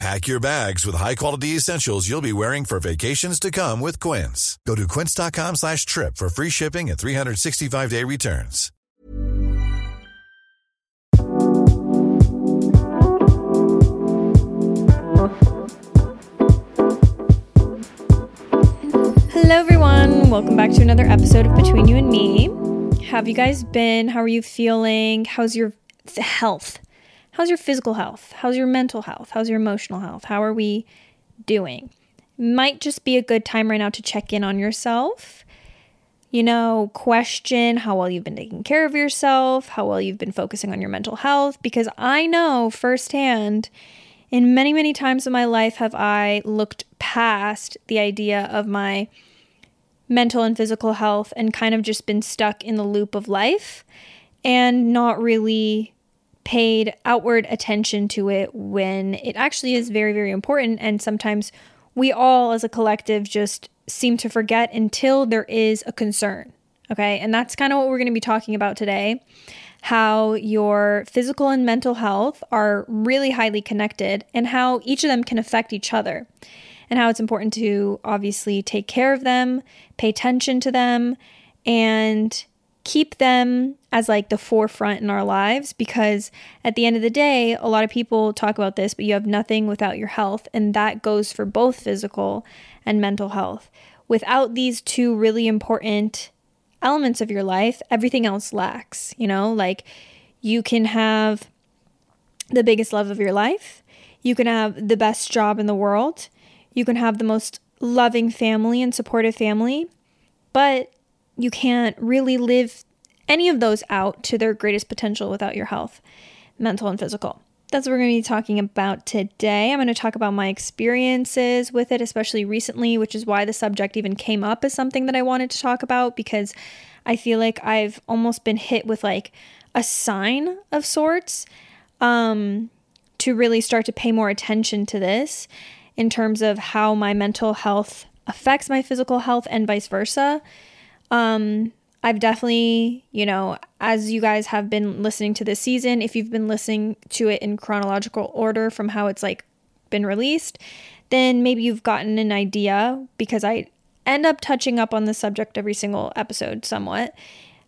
Pack your bags with high-quality essentials you'll be wearing for vacations to come with Quince. Go to quince.com slash trip for free shipping and 365-day returns. Hello, everyone. Welcome back to another episode of Between You and Me. Have you guys been? How are you feeling? How's your health? How's your physical health? How's your mental health? How's your emotional health? How are we doing? Might just be a good time right now to check in on yourself. You know, question how well you've been taking care of yourself, how well you've been focusing on your mental health, because I know firsthand in many, many times in my life have I looked past the idea of my mental and physical health and kind of just been stuck in the loop of life and not really paid outward attention to it when it actually is very, very important. And sometimes we all, as a collective, just seem to forget until there is a concern. Okay. And that's kind of what we're going to be talking about today how your physical and mental health are really highly connected and how each of them can affect each other, and how it's important to obviously take care of them, pay attention to them, and keep them as like the forefront in our lives because at the end of the day, a lot of people talk about this, but you have nothing without your health, and that goes for both physical and mental health. Without these two really important elements of your life, everything else lacks. You know, like you can have the biggest love of your life, you can have the best job in the world, you can have the most loving family and supportive family, but you can't really live any of those out to their greatest potential without your health, mental and physical that's what we're going to be talking about today. I'm going to talk about my experiences with it, especially recently, which is why the subject even came up as something that I wanted to talk about because I feel like I've almost been hit with like a sign of sorts um, to really start to pay more attention to this in terms of how my mental health affects my physical health and vice versa. Um, I've definitely, you know, as you guys have been listening to this season, if you've been listening to it in chronological order from how it's like been released, then maybe you've gotten an idea because I end up touching up on the subject every single episode somewhat.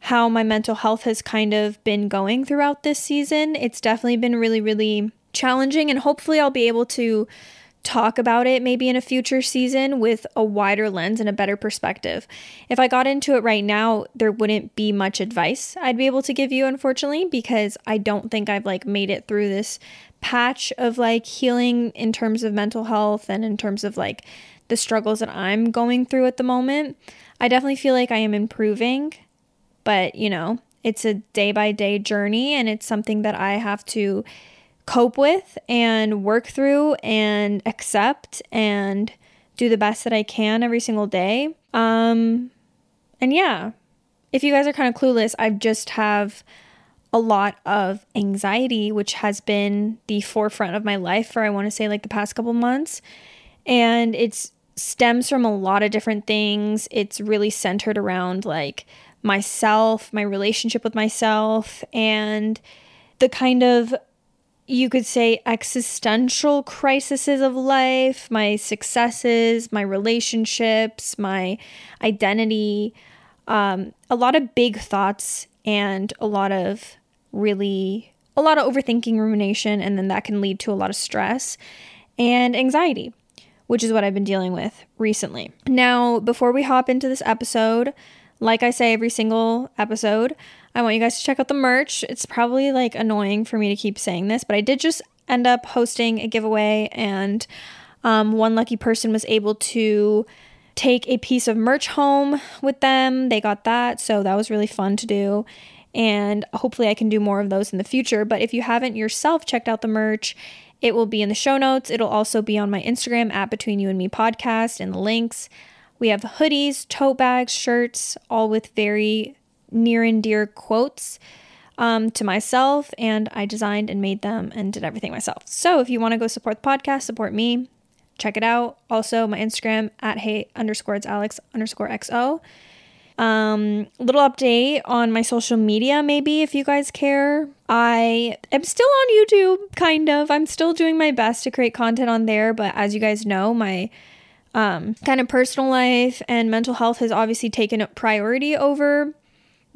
How my mental health has kind of been going throughout this season. It's definitely been really, really challenging, and hopefully, I'll be able to talk about it maybe in a future season with a wider lens and a better perspective. If I got into it right now, there wouldn't be much advice I'd be able to give you, unfortunately, because I don't think I've like made it through this patch of like healing in terms of mental health and in terms of like the struggles that I'm going through at the moment. I definitely feel like I am improving, but you know, it's a day by day journey and it's something that I have to cope with and work through and accept and do the best that I can every single day. Um and yeah, if you guys are kind of clueless, I just have a lot of anxiety which has been the forefront of my life for I want to say like the past couple months. And it's stems from a lot of different things. It's really centered around like myself, my relationship with myself and the kind of you could say existential crises of life, my successes, my relationships, my identity, um, a lot of big thoughts and a lot of really a lot of overthinking rumination and then that can lead to a lot of stress and anxiety which is what I've been dealing with recently. Now, before we hop into this episode, like I say every single episode, I want you guys to check out the merch. It's probably like annoying for me to keep saying this, but I did just end up hosting a giveaway, and um, one lucky person was able to take a piece of merch home with them. They got that, so that was really fun to do. And hopefully, I can do more of those in the future. But if you haven't yourself checked out the merch, it will be in the show notes. It'll also be on my Instagram at Between You and Me podcast and the links. We have hoodies, tote bags, shirts, all with very near and dear quotes um, to myself, and I designed and made them and did everything myself. So if you want to go support the podcast, support me, check it out. Also, my Instagram at hey underscore it's Alex underscore XO. Um, little update on my social media, maybe if you guys care. I am still on YouTube, kind of. I'm still doing my best to create content on there, but as you guys know, my um, kind of personal life and mental health has obviously taken priority over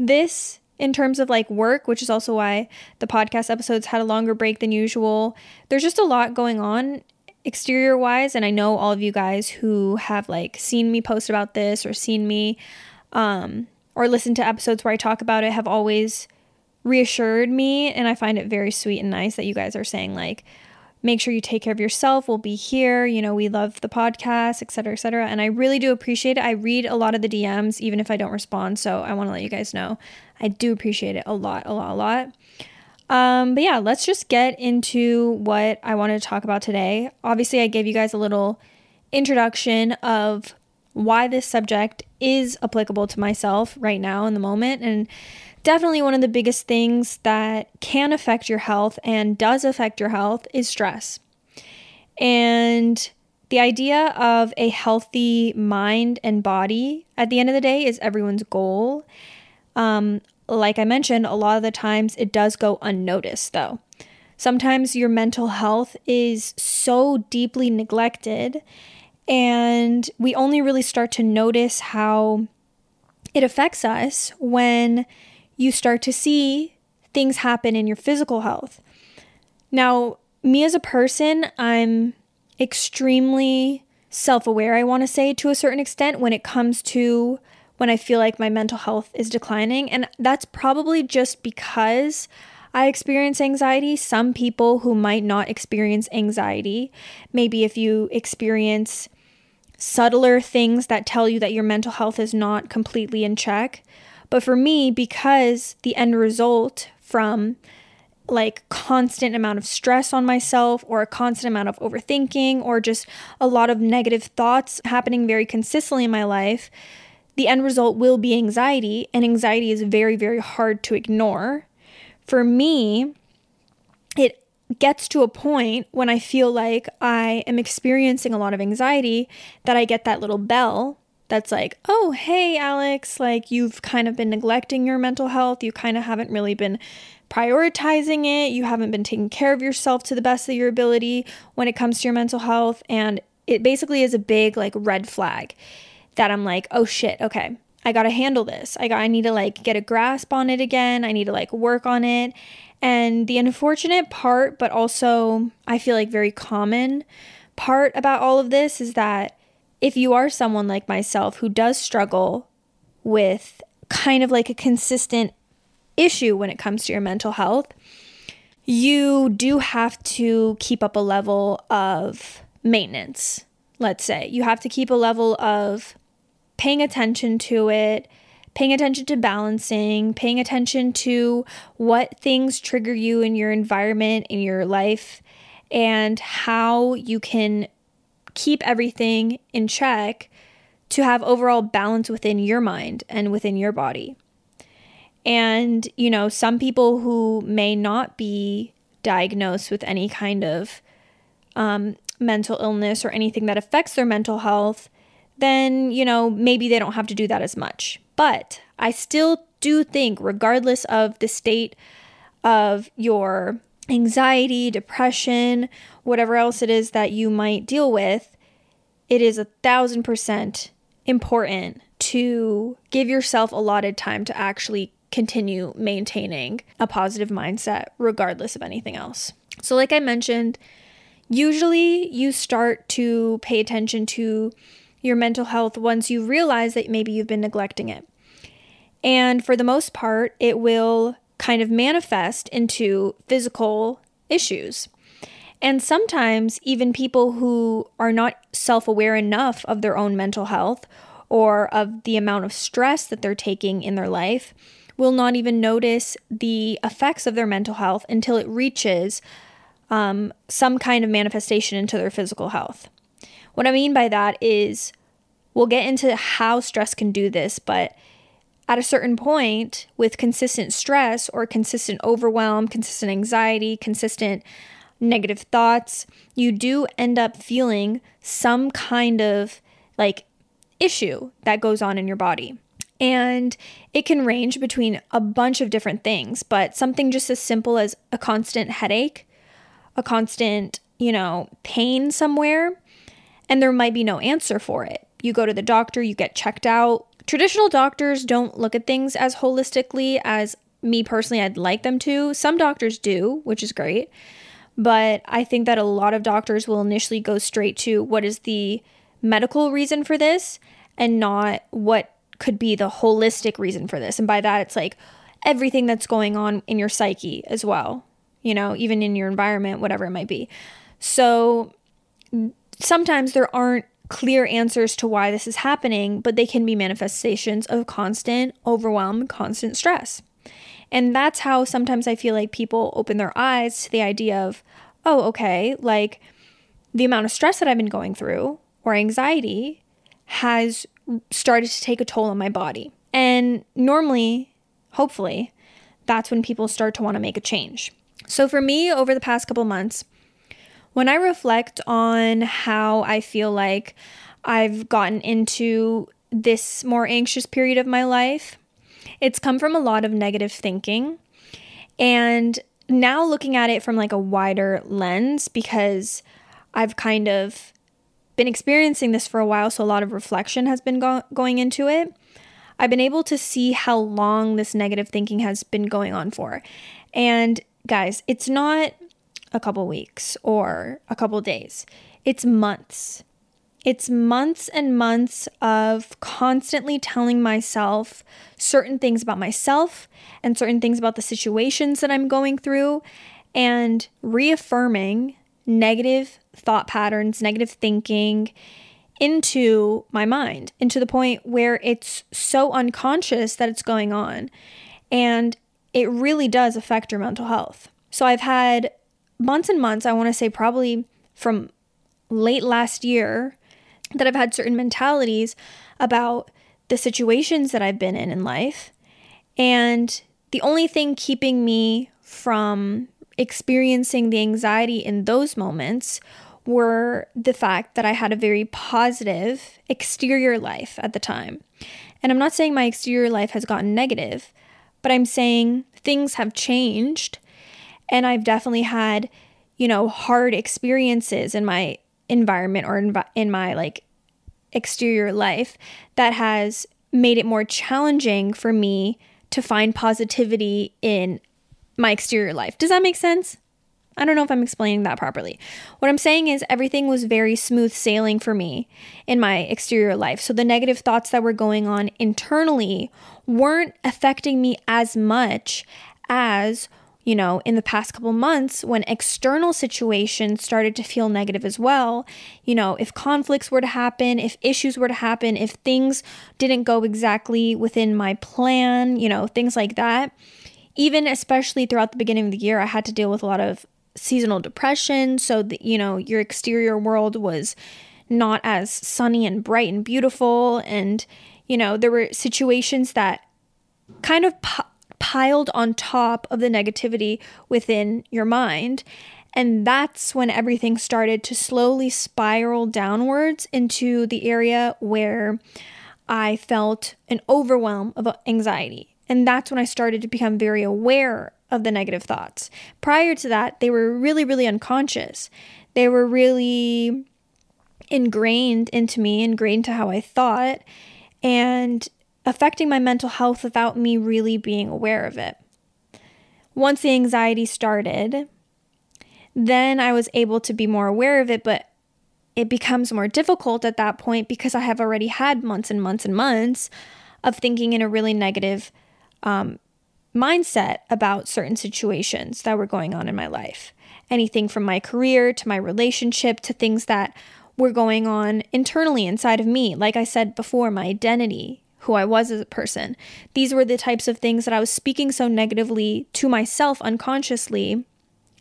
this in terms of like work, which is also why the podcast episodes had a longer break than usual. There's just a lot going on exterior wise, and I know all of you guys who have like seen me post about this or seen me um, or listened to episodes where I talk about it have always reassured me, and I find it very sweet and nice that you guys are saying like, make sure you take care of yourself. We'll be here. You know, we love the podcast, et cetera, et cetera. And I really do appreciate it. I read a lot of the DMs, even if I don't respond. So I want to let you guys know I do appreciate it a lot, a lot, a lot. Um, but yeah, let's just get into what I wanted to talk about today. Obviously, I gave you guys a little introduction of why this subject is applicable to myself right now in the moment. And definitely one of the biggest things that can affect your health and does affect your health is stress. And the idea of a healthy mind and body at the end of the day is everyone's goal. Um, like I mentioned, a lot of the times it does go unnoticed though. Sometimes your mental health is so deeply neglected, and we only really start to notice how it affects us when you start to see things happen in your physical health. Now, me as a person, I'm extremely self aware, I want to say, to a certain extent, when it comes to when I feel like my mental health is declining. And that's probably just because I experience anxiety. Some people who might not experience anxiety, maybe if you experience subtler things that tell you that your mental health is not completely in check, but for me, because the end result from like constant amount of stress on myself or a constant amount of overthinking or just a lot of negative thoughts happening very consistently in my life, the end result will be anxiety, and anxiety is very, very hard to ignore. For me, it gets to a point when I feel like I am experiencing a lot of anxiety that I get that little bell that's like, oh, hey, Alex, like you've kind of been neglecting your mental health. You kind of haven't really been prioritizing it. You haven't been taking care of yourself to the best of your ability when it comes to your mental health. And it basically is a big like red flag that I'm like, oh shit, okay. I got to handle this. I got I need to like get a grasp on it again. I need to like work on it. And the unfortunate part, but also I feel like very common part about all of this is that if you are someone like myself who does struggle with kind of like a consistent issue when it comes to your mental health, you do have to keep up a level of maintenance. Let's say you have to keep a level of paying attention to it, paying attention to balancing, paying attention to what things trigger you in your environment, in your life, and how you can keep everything in check to have overall balance within your mind and within your body. And, you know, some people who may not be diagnosed with any kind of um, mental illness or anything that affects their mental health, then, you know, maybe they don't have to do that as much. But I still do think, regardless of the state of your anxiety, depression, whatever else it is that you might deal with, it is a thousand percent important to give yourself allotted time to actually continue maintaining a positive mindset, regardless of anything else. So, like I mentioned, usually you start to pay attention to your mental health once you realize that maybe you've been neglecting it. And for the most part, it will kind of manifest into physical issues. And sometimes, even people who are not self aware enough of their own mental health or of the amount of stress that they're taking in their life will not even notice the effects of their mental health until it reaches um, some kind of manifestation into their physical health. What I mean by that is, we'll get into how stress can do this, but at a certain point, with consistent stress or consistent overwhelm, consistent anxiety, consistent negative thoughts, you do end up feeling some kind of like issue that goes on in your body. And it can range between a bunch of different things, but something just as simple as a constant headache, a constant, you know, pain somewhere, and there might be no answer for it. You go to the doctor, you get checked out. Traditional doctors don't look at things as holistically as me personally I'd like them to. Some doctors do, which is great. But I think that a lot of doctors will initially go straight to what is the medical reason for this and not what could be the holistic reason for this. And by that, it's like everything that's going on in your psyche as well, you know, even in your environment, whatever it might be. So sometimes there aren't clear answers to why this is happening, but they can be manifestations of constant overwhelm, constant stress. And that's how sometimes I feel like people open their eyes to the idea of, oh, okay, like the amount of stress that I've been going through or anxiety has started to take a toll on my body. And normally, hopefully, that's when people start to want to make a change. So for me, over the past couple months, when I reflect on how I feel like I've gotten into this more anxious period of my life, it's come from a lot of negative thinking. And now looking at it from like a wider lens because I've kind of been experiencing this for a while, so a lot of reflection has been go- going into it. I've been able to see how long this negative thinking has been going on for. And guys, it's not a couple weeks or a couple days, it's months. It's months and months of constantly telling myself certain things about myself and certain things about the situations that I'm going through and reaffirming negative thought patterns, negative thinking into my mind, into the point where it's so unconscious that it's going on. And it really does affect your mental health. So I've had months and months, I want to say probably from late last year, that I've had certain mentalities about the situations that I've been in in life. And the only thing keeping me from experiencing the anxiety in those moments were the fact that I had a very positive exterior life at the time. And I'm not saying my exterior life has gotten negative, but I'm saying things have changed. And I've definitely had, you know, hard experiences in my environment or in, in my like exterior life that has made it more challenging for me to find positivity in my exterior life. Does that make sense? I don't know if I'm explaining that properly. What I'm saying is everything was very smooth sailing for me in my exterior life. So the negative thoughts that were going on internally weren't affecting me as much as you know, in the past couple months when external situations started to feel negative as well, you know, if conflicts were to happen, if issues were to happen, if things didn't go exactly within my plan, you know, things like that, even especially throughout the beginning of the year, I had to deal with a lot of seasonal depression. So, that, you know, your exterior world was not as sunny and bright and beautiful. And, you know, there were situations that kind of piled on top of the negativity within your mind. And that's when everything started to slowly spiral downwards into the area where I felt an overwhelm of anxiety. And that's when I started to become very aware of the negative thoughts. Prior to that, they were really, really unconscious. They were really ingrained into me, ingrained to how I thought, and affecting my mental health without me really being aware of it. Once the anxiety started, then I was able to be more aware of it, but it becomes more difficult at that point because I have already had months and months and months of thinking in a really negative um, mindset about certain situations that were going on in my life. Anything from my career to my relationship to things that were going on internally inside of me. Like I said before, my identity, who I was as a person. These were the types of things that I was speaking so negatively to myself unconsciously.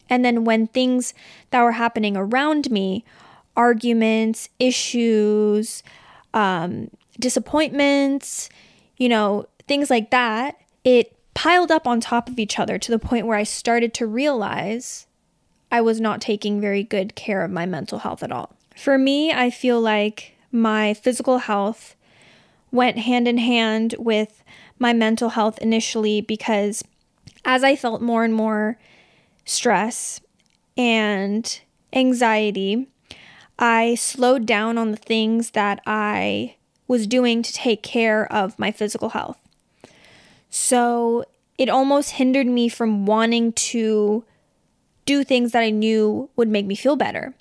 And then when things that were happening around me, arguments, issues, um, disappointments, you know, things like that, it piled up on top of each other to the point where I started to realize I was not taking very good care of my mental health at all. For me, I feel like my physical health went hand in hand with my mental health initially because as I felt more and more stress and anxiety, I slowed down on the things that I was doing to take care of my physical health. So it almost hindered me from wanting to do things that I knew would make me feel better.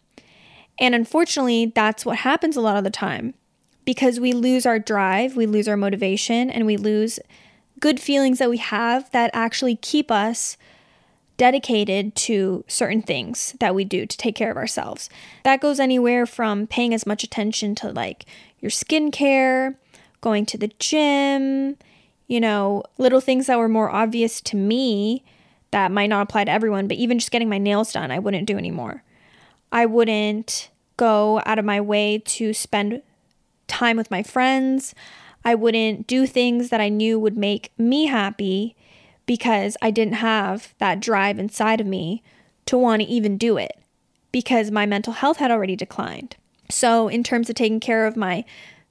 And unfortunately, that's what happens a lot of the time because we lose our drive, we lose our motivation, and we lose good feelings that we have that actually keep us dedicated to certain things that we do to take care of ourselves. That goes anywhere from paying as much attention to like your skincare, going to the gym, you know, little things that were more obvious to me that might not apply to everyone, but even just getting my nails done, I wouldn't do anymore. I wouldn't go out of my way to spend time with my friends. I wouldn't do things that I knew would make me happy because I didn't have that drive inside of me to want to even do it because my mental health had already declined. So, in terms of taking care of my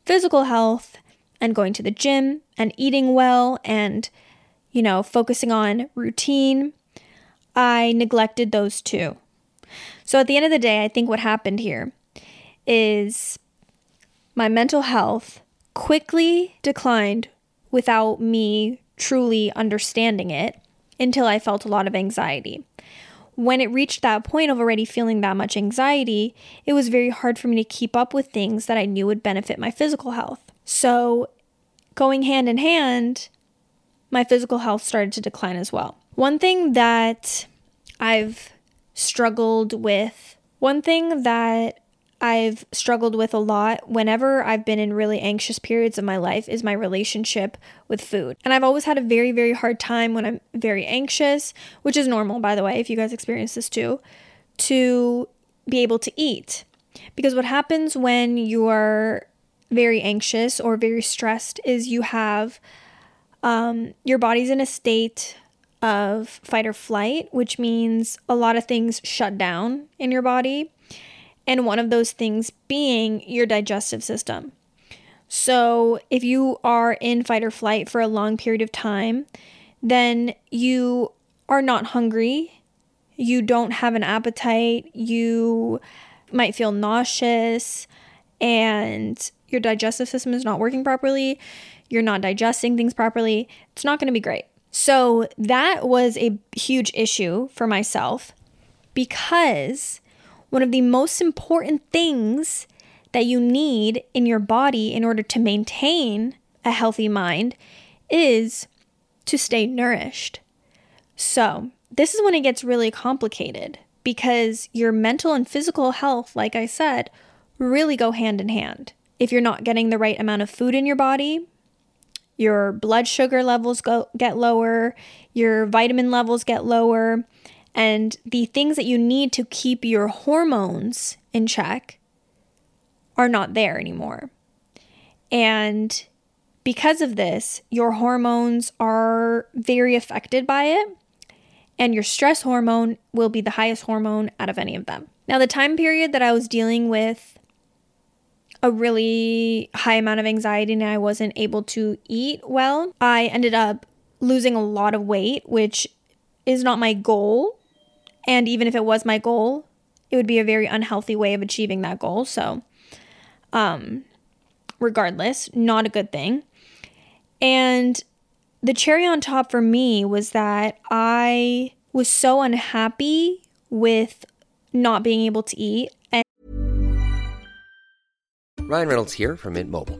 physical health and going to the gym and eating well and, you know, focusing on routine, I neglected those two. So, at the end of the day, I think what happened here is my mental health quickly declined without me truly understanding it until I felt a lot of anxiety. When it reached that point of already feeling that much anxiety, it was very hard for me to keep up with things that I knew would benefit my physical health. So, going hand in hand, my physical health started to decline as well. One thing that I've struggled with, one thing that I've struggled with a lot whenever I've been in really anxious periods of my life is my relationship with food. And I've always had a very, very hard time when I'm very anxious, which is normal, by the way, if you guys experience this too, to be able to eat. Because what happens when you're very anxious or very stressed is you have um, your body's in a state of fight or flight, which means a lot of things shut down in your body and one of those things being your digestive system. So, if you are in fight or flight for a long period of time, then you are not hungry, you don't have an appetite, you might feel nauseous, and your digestive system is not working properly, you're not digesting things properly, it's not going to be great. So, that was a huge issue for myself because one of the most important things that you need in your body in order to maintain a healthy mind is to stay nourished. So, this is when it gets really complicated because your mental and physical health, like I said, really go hand in hand. If you're not getting the right amount of food in your body, your blood sugar levels go get lower, your vitamin levels get lower, and the things that you need to keep your hormones in check are not there anymore. And because of this, your hormones are very affected by it, and your stress hormone will be the highest hormone out of any of them. Now, the time period that I was dealing with a really high amount of anxiety and I wasn't able to eat well, I ended up losing a lot of weight, which is not my goal. And even if it was my goal, it would be a very unhealthy way of achieving that goal. So, um, regardless, not a good thing. And the cherry on top for me was that I was so unhappy with not being able to eat. And Ryan Reynolds here from Mint Mobile.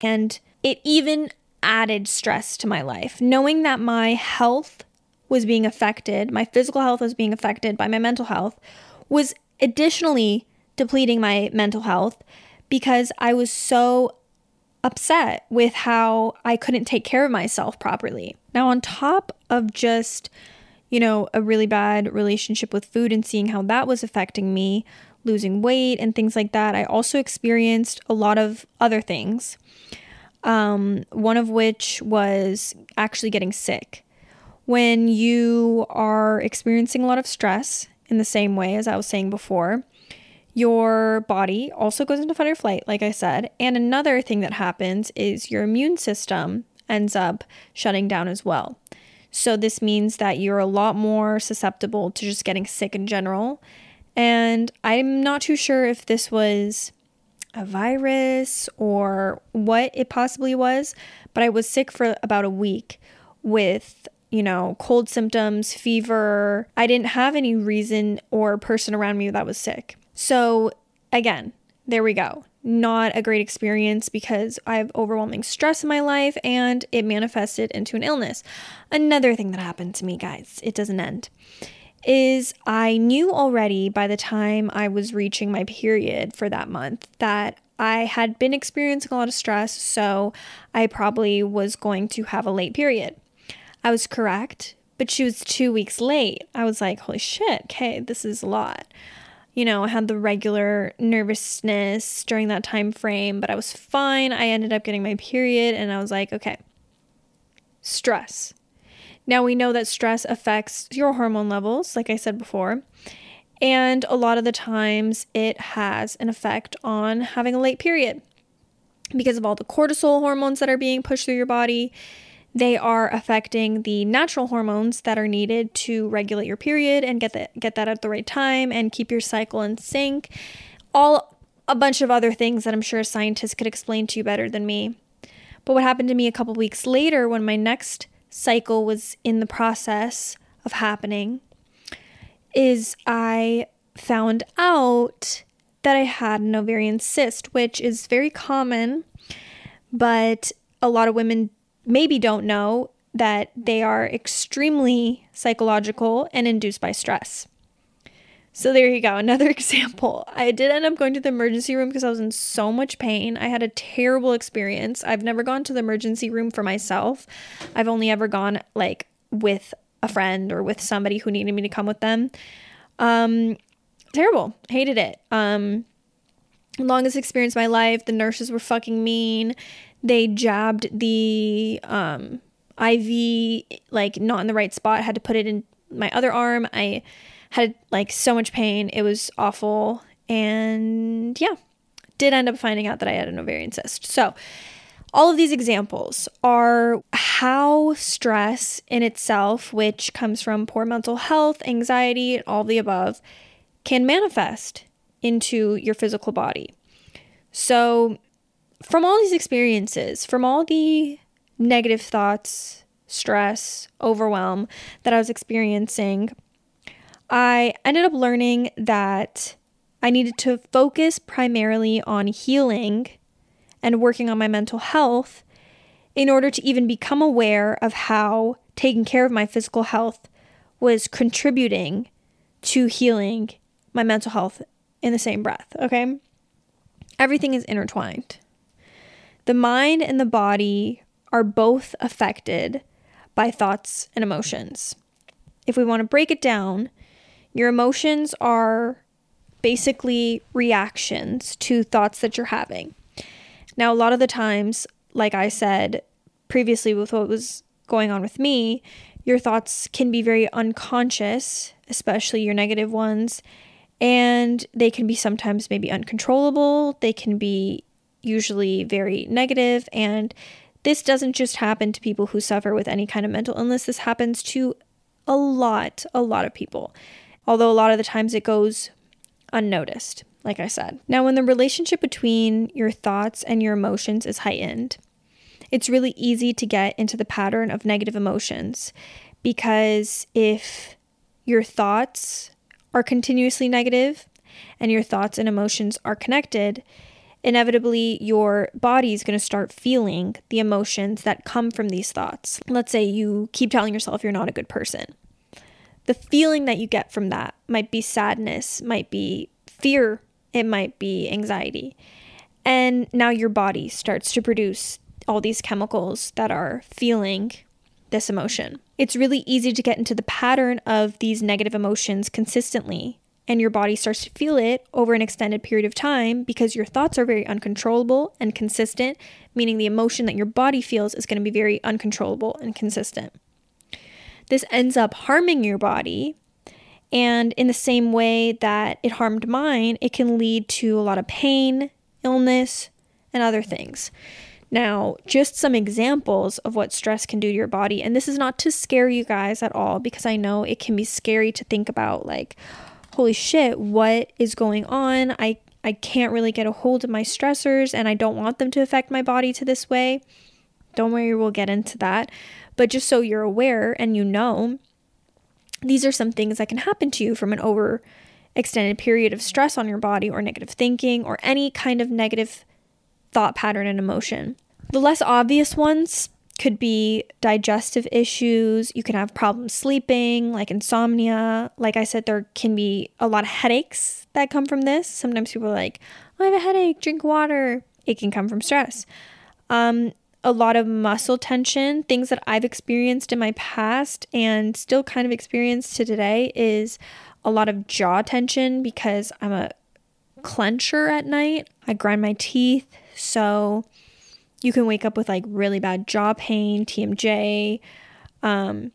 and it even added stress to my life. Knowing that my health was being affected, my physical health was being affected by my mental health, was additionally depleting my mental health because I was so upset with how I couldn't take care of myself properly. Now, on top of just, you know, a really bad relationship with food and seeing how that was affecting me, losing weight and things like that, I also experienced a lot of other things. Um, one of which was actually getting sick. When you are experiencing a lot of stress, in the same way as I was saying before, your body also goes into fight or flight, like I said. And another thing that happens is your immune system ends up shutting down as well. So, this means that you're a lot more susceptible to just getting sick in general. And I'm not too sure if this was a virus or what it possibly was, but I was sick for about a week with, you know, cold symptoms, fever. I didn't have any reason or person around me that was sick. So, again, there we go. Not a great experience because I have overwhelming stress in my life and it manifested into an illness. Another thing that happened to me, guys, it doesn't end is I knew already by the time I was reaching my period for that month that I had been experiencing a lot of stress, so I probably was going to have a late period. I was correct, but she was two weeks late. I was like, holy shit, okay, this is a lot. You know, I had the regular nervousness during that time frame, but I was fine. I ended up getting my period, and I was like, okay, stress. Now we know that stress affects your hormone levels, like I said before. And a lot of the times it has an effect on having a late period because of all the cortisol hormones that are being pushed through your body. They are affecting the natural hormones that are needed to regulate your period and get that get that at the right time and keep your cycle in sync. All a bunch of other things that I'm sure scientists could explain to you better than me. But what happened to me a couple weeks later when my next cycle was in the process of happening is I found out that I had an ovarian cyst, which is very common, but a lot of women maybe don't know that they are extremely psychological and induced by stress. So there you go, another example. I did end up going to the emergency room because I was in so much pain. I had a terrible experience. I've never gone to the emergency room for myself. I've only ever gone like with a friend or with somebody who needed me to come with them. Um terrible. Hated it. Um longest experience of my life. The nurses were fucking mean. They jabbed the um IV like not in the right spot. Had to put it in my other arm. I had like so much pain. It was awful. And yeah, did end up finding out that I had an ovarian cyst. So, all of these examples are how stress in itself, which comes from poor mental health, anxiety, all the above, can manifest into your physical body. So, from all these experiences, from all the negative thoughts, stress, overwhelm that I was experiencing, I ended up learning that I needed to focus primarily on healing and working on my mental health in order to even become aware of how taking care of my physical health was contributing to healing my mental health in the same breath, okay? Everything is intertwined. The mind and the body are both affected by thoughts and emotions. If we want to break it down, your emotions are basically reactions to thoughts that you're having. Now, a lot of the times, like I said previously with what was going on with me, your thoughts can be very unconscious, especially your negative ones, and they can be sometimes maybe uncontrollable. They can be usually very negative, and this doesn't just happen to people who suffer with any kind of mental illness. This happens to a lot, a lot of people although a lot of the times it goes unnoticed, like I said. Now, when the relationship between your thoughts and your emotions is heightened, it's really easy to get into the pattern of negative emotions because if your thoughts are continuously negative and your thoughts and emotions are connected, inevitably your body is going to start feeling the emotions that come from these thoughts. Let's say you keep telling yourself you're not a good person. The feeling that you get from that might be sadness, might be fear, it might be anxiety. And now your body starts to produce all these chemicals that are feeling this emotion. It's really easy to get into the pattern of these negative emotions consistently and your body starts to feel it over an extended period of time because your thoughts are very uncontrollable and consistent, meaning the emotion that your body feels is going to be very uncontrollable and consistent. This ends up harming your body. And in the same way that it harmed mine, it can lead to a lot of pain, illness, and other things. Now, just some examples of what stress can do to your body. And this is not to scare you guys at all because I know it can be scary to think about, like, holy shit, what is going on? I I can't really get a hold of my stressors and I don't want them to affect my body to this way. Don't worry, we'll get into that. But just so you're aware and you know, these are some things that can happen to you from an over extended period of stress on your body or negative thinking or any kind of negative thought pattern and emotion. The less obvious ones could be digestive issues. You can have problems sleeping, like insomnia. Like I said, there can be a lot of headaches that come from this. Sometimes people are like, oh, I have a headache, drink water. It can come from stress. Um, a lot of muscle tension, things that I've experienced in my past and still kind of experience to today is a lot of jaw tension because I'm a clencher at night. I grind my teeth. So, you can wake up with like really bad jaw pain, TMJ, um,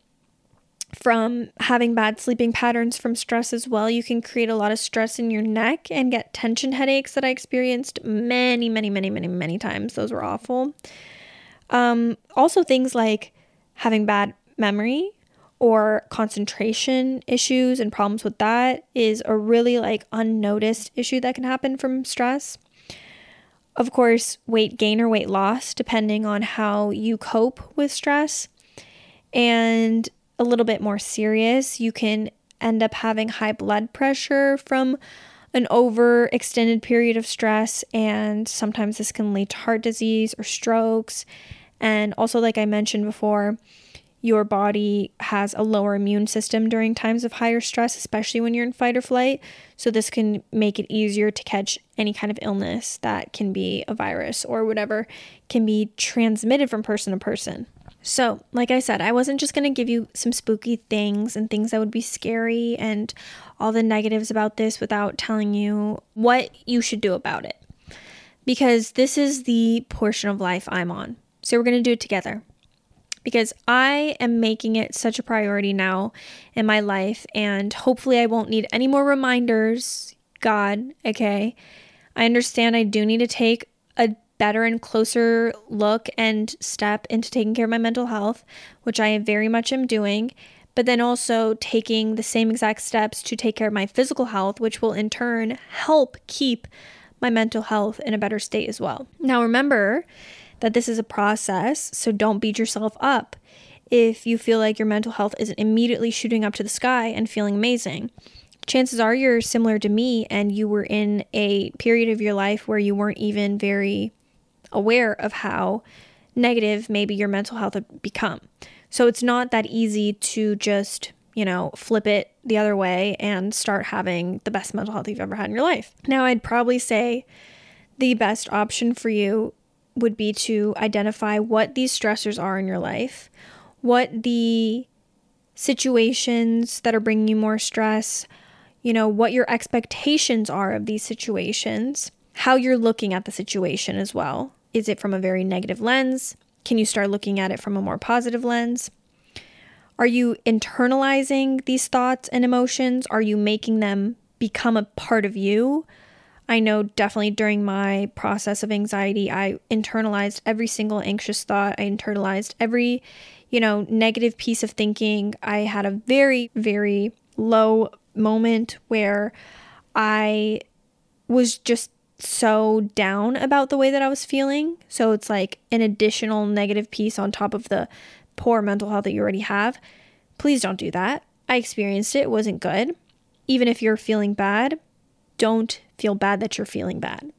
from having bad sleeping patterns from stress as well. You can create a lot of stress in your neck and get tension headaches that I experienced many, many, many, many, many times. Those were awful. Um, also, things like having bad memory or concentration issues and problems with that is a really like unnoticed issue that can happen from stress. Of course, weight gain or weight loss, depending on how you cope with stress. And a little bit more serious, you can end up having high blood pressure from an over extended period of stress. And sometimes this can lead to heart disease or strokes. And also, like I mentioned before, your body has a lower immune system during times of higher stress, especially when you're in fight or flight. So, this can make it easier to catch any kind of illness that can be a virus or whatever can be transmitted from person to person. So, like I said, I wasn't just going to give you some spooky things and things that would be scary and all the negatives about this without telling you what you should do about it. Because this is the portion of life I'm on. So, we're going to do it together because I am making it such a priority now in my life, and hopefully, I won't need any more reminders. God, okay? I understand I do need to take a better and closer look and step into taking care of my mental health, which I very much am doing, but then also taking the same exact steps to take care of my physical health, which will in turn help keep my mental health in a better state as well. Now, remember, that this is a process, so don't beat yourself up if you feel like your mental health isn't immediately shooting up to the sky and feeling amazing. Chances are you're similar to me and you were in a period of your life where you weren't even very aware of how negative maybe your mental health had become. So it's not that easy to just, you know, flip it the other way and start having the best mental health you've ever had in your life. Now, I'd probably say the best option for you would be to identify what these stressors are in your life, what the situations that are bringing you more stress, you know, what your expectations are of these situations, how you're looking at the situation as well. Is it from a very negative lens? Can you start looking at it from a more positive lens? Are you internalizing these thoughts and emotions? Are you making them become a part of you? I know definitely during my process of anxiety, I internalized every single anxious thought. I internalized every, you know, negative piece of thinking. I had a very, very low moment where I was just so down about the way that I was feeling. So it's like an additional negative piece on top of the poor mental health that you already have. Please don't do that. I experienced it, it wasn't good. Even if you're feeling bad, don't feel bad that you're feeling bad.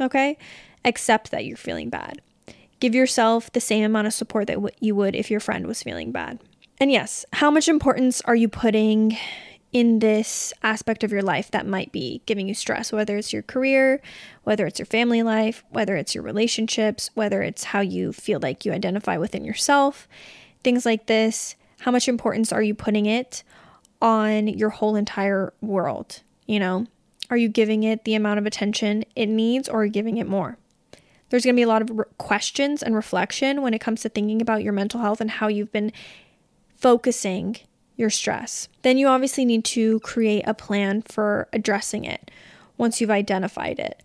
Okay? Accept that you're feeling bad. Give yourself the same amount of support that you would if your friend was feeling bad. And yes, how much importance are you putting in this aspect of your life that might be giving you stress, whether it's your career, whether it's your family life, whether it's your relationships, whether it's how you feel like you identify within yourself, things like this. How much importance are you putting it on your whole entire world? You know, are you giving it the amount of attention it needs or giving it more? There's going to be a lot of re- questions and reflection when it comes to thinking about your mental health and how you've been focusing your stress. Then you obviously need to create a plan for addressing it once you've identified it.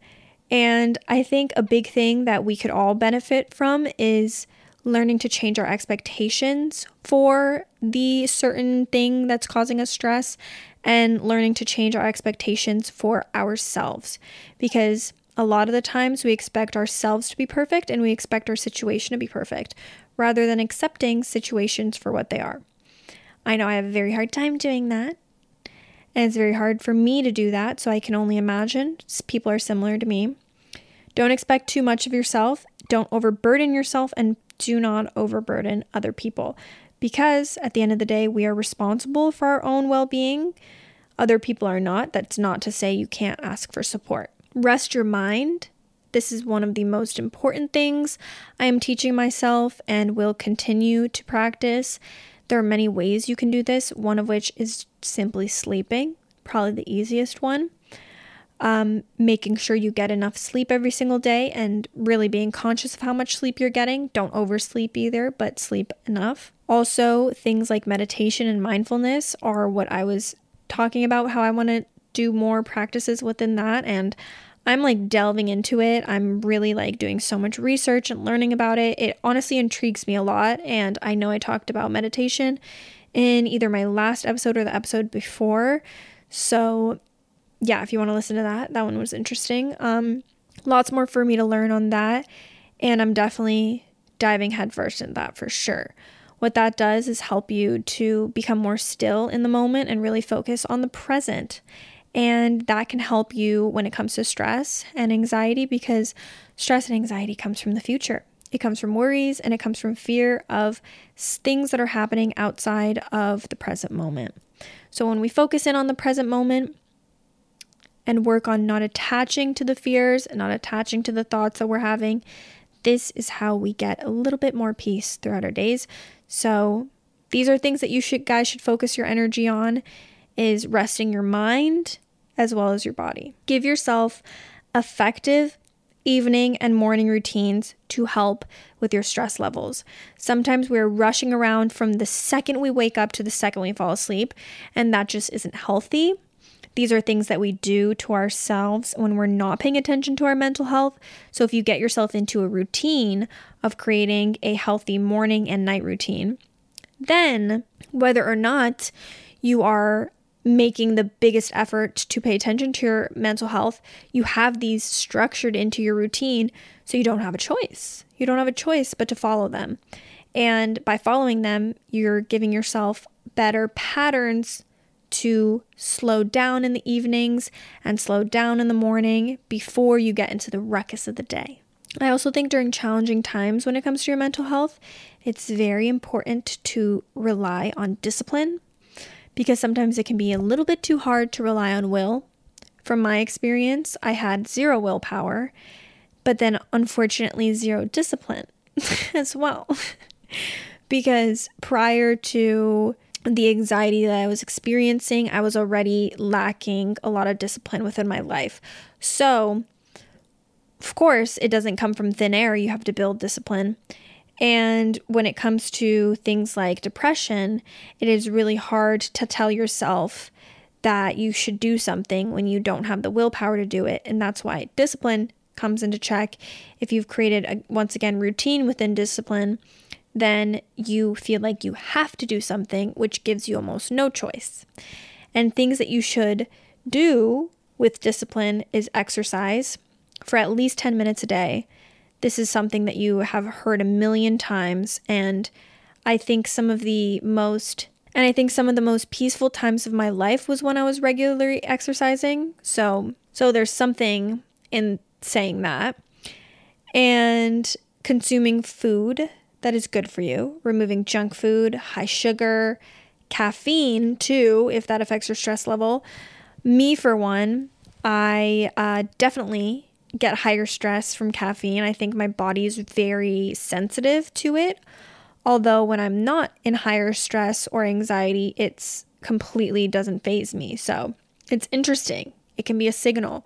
And I think a big thing that we could all benefit from is learning to change our expectations for the certain thing that's causing us stress and learning to change our expectations for ourselves because a lot of the times we expect ourselves to be perfect and we expect our situation to be perfect rather than accepting situations for what they are. I know I have a very hard time doing that. And it's very hard for me to do that, so I can only imagine people are similar to me. Don't expect too much of yourself. Don't overburden yourself and do not overburden other people because at the end of the day, we are responsible for our own well being. Other people are not. That's not to say you can't ask for support. Rest your mind. This is one of the most important things I am teaching myself and will continue to practice. There are many ways you can do this, one of which is simply sleeping, probably the easiest one. Um, making sure you get enough sleep every single day and really being conscious of how much sleep you're getting. Don't oversleep either, but sleep enough. Also, things like meditation and mindfulness are what I was talking about, how I want to do more practices within that. And I'm like delving into it. I'm really like doing so much research and learning about it. It honestly intrigues me a lot. And I know I talked about meditation in either my last episode or the episode before. So, yeah, if you want to listen to that, that one was interesting. Um, lots more for me to learn on that. And I'm definitely diving headfirst into that for sure. What that does is help you to become more still in the moment and really focus on the present and that can help you when it comes to stress and anxiety because stress and anxiety comes from the future. It comes from worries and it comes from fear of things that are happening outside of the present moment. So when we focus in on the present moment and work on not attaching to the fears and not attaching to the thoughts that we're having, this is how we get a little bit more peace throughout our days. So these are things that you should guys should focus your energy on is resting your mind as well as your body. Give yourself effective evening and morning routines to help with your stress levels. Sometimes we're rushing around from the second we wake up to the second we fall asleep, and that just isn't healthy. These are things that we do to ourselves when we're not paying attention to our mental health. So, if you get yourself into a routine of creating a healthy morning and night routine, then whether or not you are making the biggest effort to pay attention to your mental health, you have these structured into your routine so you don't have a choice. You don't have a choice but to follow them. And by following them, you're giving yourself better patterns to slow down in the evenings and slow down in the morning before you get into the ruckus of the day. I also think during challenging times when it comes to your mental health, it's very important to rely on discipline because sometimes it can be a little bit too hard to rely on will. From my experience, I had zero willpower, but then unfortunately, zero discipline as well. because prior to the anxiety that I was experiencing, I was already lacking a lot of discipline within my life. So, of course, it doesn't come from thin air. You have to build discipline. And when it comes to things like depression, it is really hard to tell yourself that you should do something when you don't have the willpower to do it. And that's why discipline comes into check. If you've created, a, once again, routine within discipline, then you feel like you have to do something, which gives you almost no choice. And things that you should do with discipline is exercise for at least 10 minutes a day this is something that you have heard a million times. And I think some of the most and I think some of the most peaceful times of my life was when I was regularly exercising. So, so there's something in saying that. And consuming food that is good for you, removing junk food, high sugar, caffeine too, if that affects your stress level. Me, for one, I uh, definitely get higher stress from caffeine. I think my body is very sensitive to it. Although when I'm not in higher stress or anxiety, it's completely doesn't phase me. So it's interesting. It can be a signal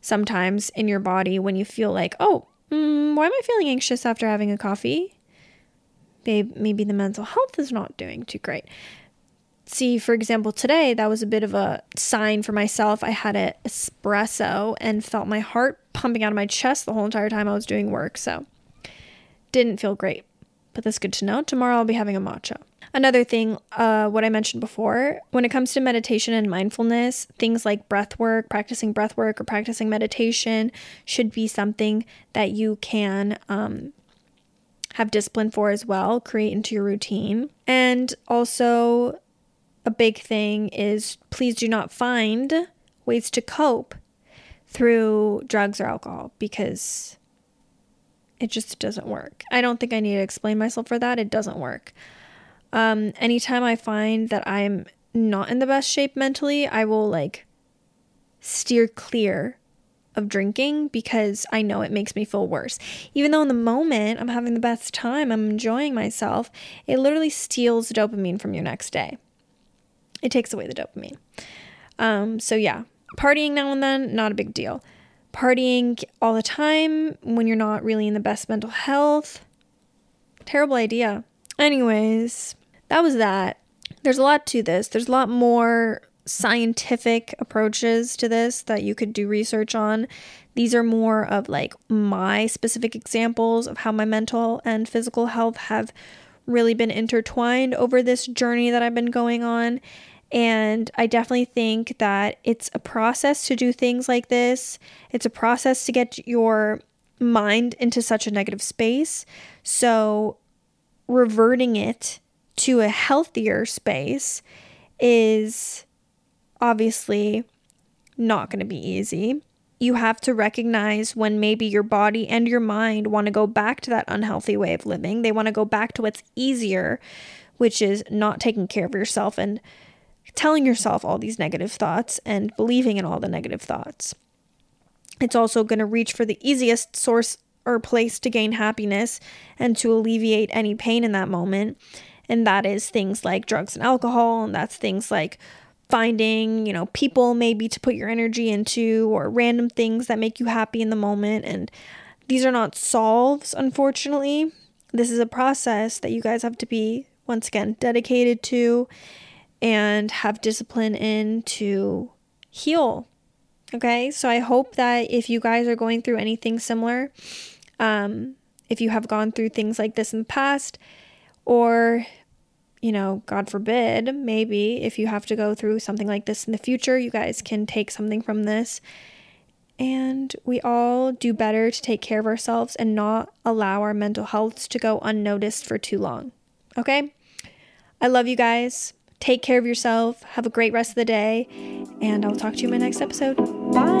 sometimes in your body when you feel like, oh, mm, why am I feeling anxious after having a coffee? Maybe the mental health is not doing too great. See, for example, today that was a bit of a sign for myself. I had an espresso and felt my heart pumping out of my chest the whole entire time I was doing work. So, didn't feel great. But that's good to know. Tomorrow I'll be having a matcha. Another thing, uh, what I mentioned before, when it comes to meditation and mindfulness, things like breath work, practicing breath work, or practicing meditation should be something that you can um, have discipline for as well, create into your routine. And also, a big thing is please do not find ways to cope through drugs or alcohol because it just doesn't work. I don't think I need to explain myself for that. It doesn't work. Um, anytime I find that I'm not in the best shape mentally, I will like steer clear of drinking because I know it makes me feel worse. Even though in the moment I'm having the best time, I'm enjoying myself, it literally steals dopamine from your next day. It takes away the dopamine. Um, so yeah, partying now and then, not a big deal. Partying all the time when you're not really in the best mental health, terrible idea. Anyways, that was that. There's a lot to this. There's a lot more scientific approaches to this that you could do research on. These are more of like my specific examples of how my mental and physical health have really been intertwined over this journey that I've been going on. And I definitely think that it's a process to do things like this. It's a process to get your mind into such a negative space. So, reverting it to a healthier space is obviously not going to be easy. You have to recognize when maybe your body and your mind want to go back to that unhealthy way of living. They want to go back to what's easier, which is not taking care of yourself and telling yourself all these negative thoughts and believing in all the negative thoughts. It's also going to reach for the easiest source or place to gain happiness and to alleviate any pain in that moment. And that is things like drugs and alcohol, and that's things like finding, you know, people maybe to put your energy into or random things that make you happy in the moment. And these are not solves, unfortunately. This is a process that you guys have to be, once again, dedicated to and have discipline in to heal. Okay, so I hope that if you guys are going through anything similar, um, if you have gone through things like this in the past, or you know, God forbid, maybe if you have to go through something like this in the future, you guys can take something from this. And we all do better to take care of ourselves and not allow our mental health to go unnoticed for too long. Okay? I love you guys. Take care of yourself. Have a great rest of the day. And I'll talk to you in my next episode. Bye.